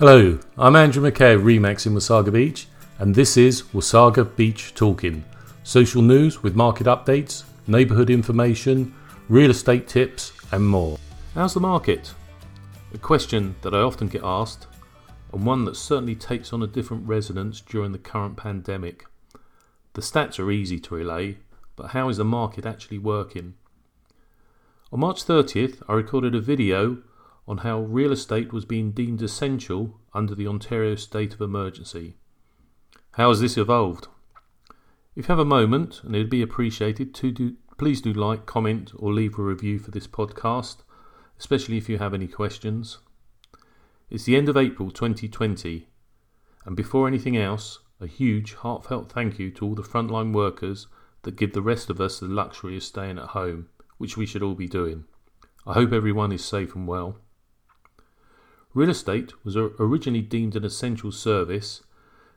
Hello, I'm Andrew McKay of Remax in Wasaga Beach, and this is Wasaga Beach Talking social news with market updates, neighbourhood information, real estate tips, and more. How's the market? A question that I often get asked, and one that certainly takes on a different resonance during the current pandemic. The stats are easy to relay, but how is the market actually working? On March 30th, I recorded a video on how real estate was being deemed essential under the Ontario state of emergency. How has this evolved? If you have a moment, and it would be appreciated, to do, please do like, comment, or leave a review for this podcast, especially if you have any questions. It's the end of April 2020, and before anything else, a huge, heartfelt thank you to all the frontline workers that give the rest of us the luxury of staying at home, which we should all be doing. I hope everyone is safe and well. Real estate was originally deemed an essential service,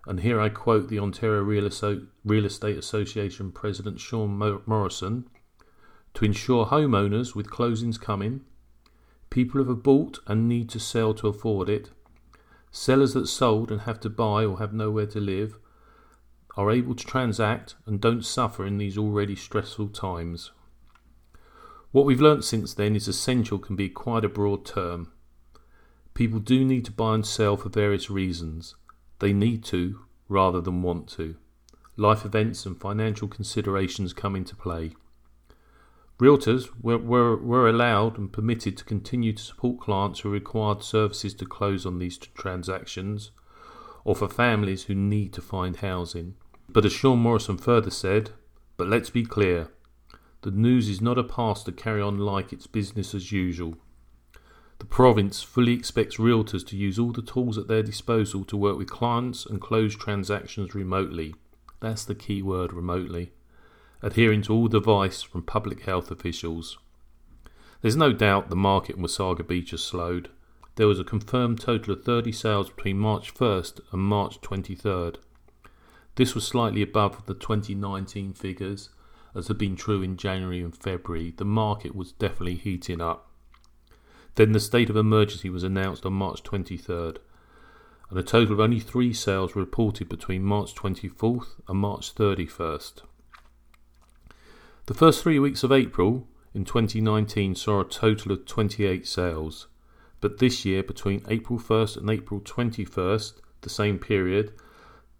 and here I quote the Ontario Real, Estate Association President Sean Morrison to ensure homeowners with closings coming, people who have bought and need to sell to afford it, sellers that sold and have to buy or have nowhere to live, are able to transact and don't suffer in these already stressful times. What we've learnt since then is essential can be quite a broad term. People do need to buy and sell for various reasons. They need to rather than want to. Life events and financial considerations come into play. Realtors were, were, were allowed and permitted to continue to support clients who required services to close on these transactions or for families who need to find housing. But as Sean Morrison further said, but let's be clear, the news is not a pass to carry on like it's business as usual. The province fully expects realtors to use all the tools at their disposal to work with clients and close transactions remotely. That's the key word remotely. Adhering to all advice from public health officials. There's no doubt the market in Wasaga Beach has slowed. There was a confirmed total of 30 sales between March 1st and March 23rd. This was slightly above the 2019 figures, as had been true in January and February. The market was definitely heating up. Then the state of emergency was announced on March 23rd, and a total of only three sales were reported between March 24th and March 31st. The first three weeks of April in 2019 saw a total of 28 sales, but this year, between April 1st and April 21st, the same period,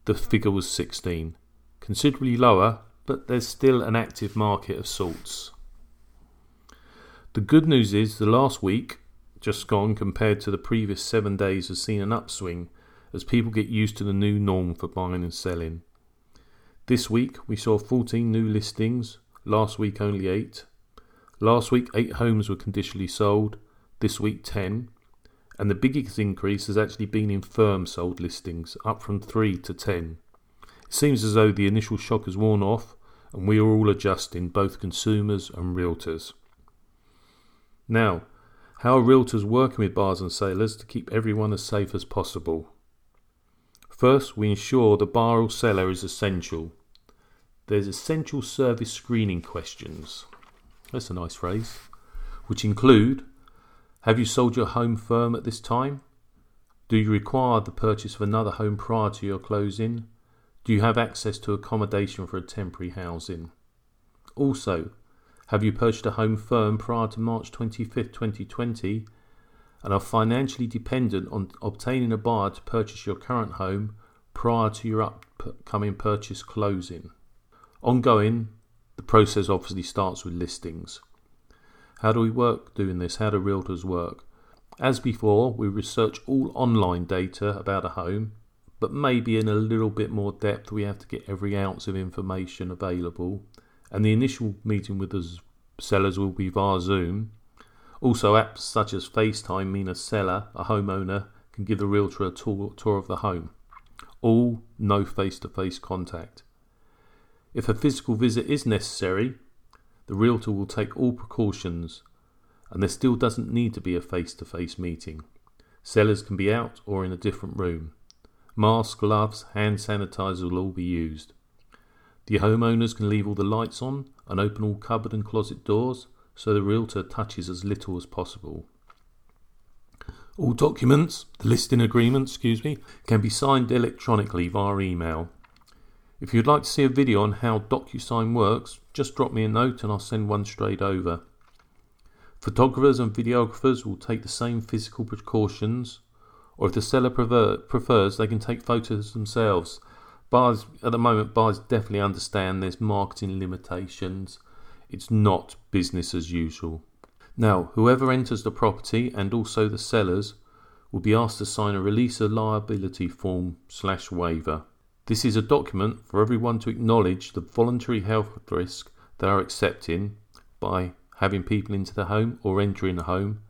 the figure was 16. Considerably lower, but there's still an active market of sorts. The good news is the last week just gone compared to the previous seven days has seen an upswing as people get used to the new norm for buying and selling. This week we saw 14 new listings, last week only 8. Last week 8 homes were conditionally sold, this week 10. And the biggest increase has actually been in firm sold listings, up from 3 to 10. It seems as though the initial shock has worn off and we are all adjusting, both consumers and realtors. Now, how are realtors working with buyers and sellers to keep everyone as safe as possible? First, we ensure the buyer or seller is essential. There's essential service screening questions. That's a nice phrase. Which include Have you sold your home firm at this time? Do you require the purchase of another home prior to your closing? Do you have access to accommodation for a temporary housing? Also, have you purchased a home firm prior to March 25th, 2020 and are financially dependent on obtaining a buyer to purchase your current home prior to your upcoming purchase closing? Ongoing, the process obviously starts with listings. How do we work doing this? How do realtors work? As before, we research all online data about a home, but maybe in a little bit more depth, we have to get every ounce of information available and the initial meeting with the sellers will be via Zoom. Also, apps such as FaceTime mean a seller, a homeowner, can give the realtor a tour, tour of the home. All no face to face contact. If a physical visit is necessary, the realtor will take all precautions, and there still doesn't need to be a face to face meeting. Sellers can be out or in a different room. Masks, gloves, hand sanitizer will all be used. The homeowners can leave all the lights on and open all cupboard and closet doors so the realtor touches as little as possible. All documents, the listing agreement, excuse me, can be signed electronically via email. If you'd like to see a video on how DocuSign works, just drop me a note and I'll send one straight over. Photographers and videographers will take the same physical precautions, or if the seller prefer, prefers, they can take photos themselves. Bars at the moment, bars definitely understand there's marketing limitations. It's not business as usual. Now, whoever enters the property and also the sellers will be asked to sign a release of liability form slash waiver. This is a document for everyone to acknowledge the voluntary health risk they are accepting by having people into the home or entering the home,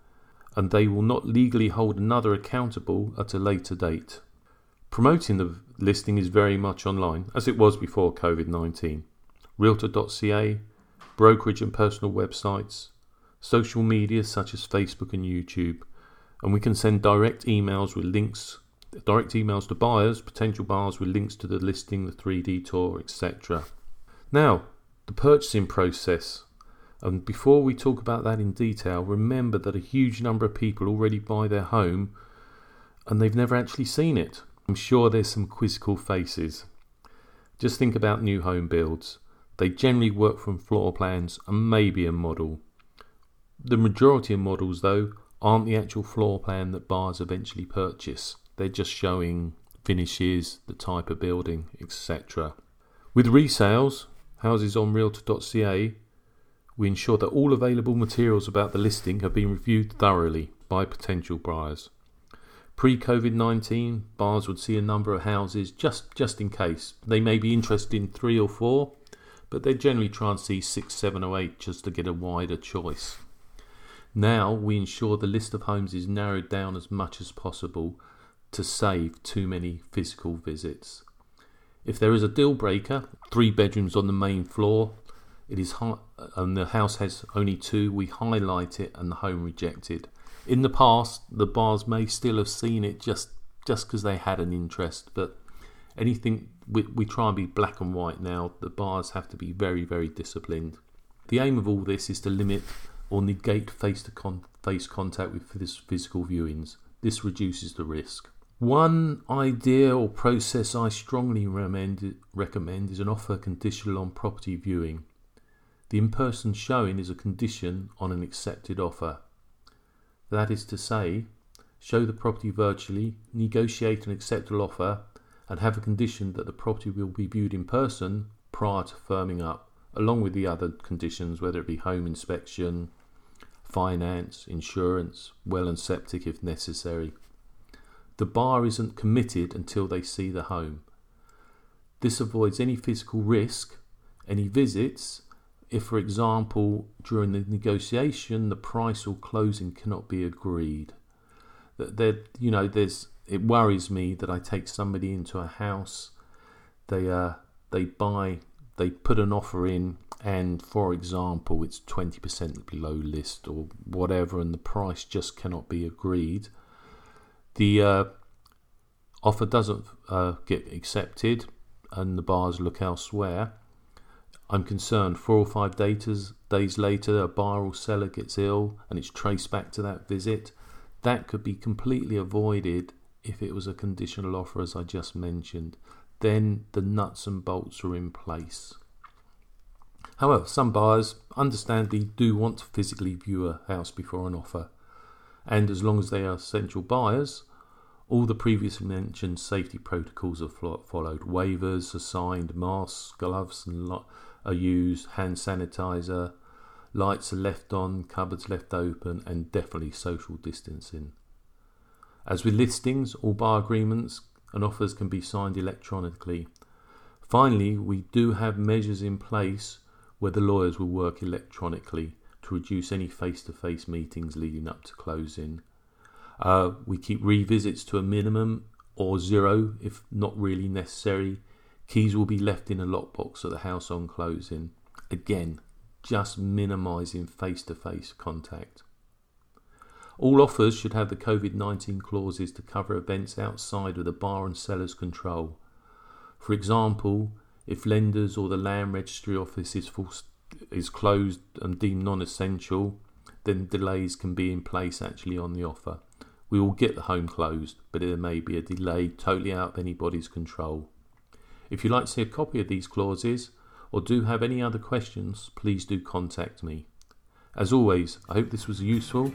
and they will not legally hold another accountable at a later date. Promoting the listing is very much online, as it was before COVID 19. Realtor.ca, brokerage and personal websites, social media such as Facebook and YouTube, and we can send direct emails with links, direct emails to buyers, potential buyers with links to the listing, the 3D tour, etc. Now, the purchasing process. And before we talk about that in detail, remember that a huge number of people already buy their home and they've never actually seen it. I'm sure there's some quizzical faces. Just think about new home builds. They generally work from floor plans and maybe a model. The majority of models, though, aren't the actual floor plan that buyers eventually purchase. They're just showing finishes, the type of building, etc. With resales, houses on realtor.ca, we ensure that all available materials about the listing have been reviewed thoroughly by potential buyers. Pre COVID 19, buyers would see a number of houses just, just in case. They may be interested in three or four, but they generally try and see six, seven, or eight just to get a wider choice. Now we ensure the list of homes is narrowed down as much as possible to save too many physical visits. If there is a deal breaker, three bedrooms on the main floor, it is hi- and the house has only two, we highlight it and the home rejected. In the past, the bars may still have seen it just just because they had an interest, but anything we, we try and be black and white now. The bars have to be very very disciplined. The aim of all this is to limit or negate face to face contact with physical viewings. This reduces the risk. One idea or process I strongly recommend, recommend is an offer conditional on property viewing. The in person showing is a condition on an accepted offer. That is to say, show the property virtually, negotiate an acceptable offer, and have a condition that the property will be viewed in person prior to firming up along with the other conditions, whether it be home inspection, finance, insurance, well and septic if necessary. The bar isn't committed until they see the home. This avoids any physical risk, any visits, if, for example, during the negotiation the price or closing cannot be agreed. That there, you know, there's it worries me that I take somebody into a house, they uh, they buy they put an offer in and for example it's 20% below list or whatever and the price just cannot be agreed the uh, offer doesn't uh, get accepted and the buyers look elsewhere i'm concerned four or five days, days later a buyer or seller gets ill and it's traced back to that visit that could be completely avoided if it was a conditional offer as i just mentioned then the nuts and bolts are in place. However, some buyers understandably do want to physically view a house before an offer, and as long as they are essential buyers, all the previously mentioned safety protocols are followed. Waivers are signed, masks, gloves are used, hand sanitizer, lights are left on, cupboards left open, and definitely social distancing. As with listings, all buyer agreements and offers can be signed electronically. Finally, we do have measures in place where the lawyers will work electronically to reduce any face to face meetings leading up to closing. Uh, we keep revisits to a minimum or zero if not really necessary. Keys will be left in a lockbox at the house on closing. Again, just minimizing face to face contact. All offers should have the COVID 19 clauses to cover events outside of the bar and seller's control. For example, if lenders or the land registry office is, is closed and deemed non essential, then delays can be in place actually on the offer. We will get the home closed, but there may be a delay totally out of anybody's control. If you'd like to see a copy of these clauses or do have any other questions, please do contact me. As always, I hope this was useful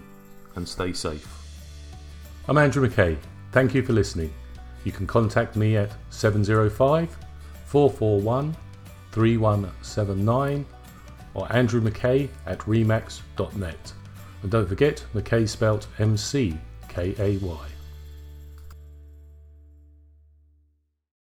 and stay safe. I'm Andrew McKay. Thank you for listening. You can contact me at 705 441 3179 or Andrew McKay at remax.net. And don't forget, McKay spelt M C K A Y.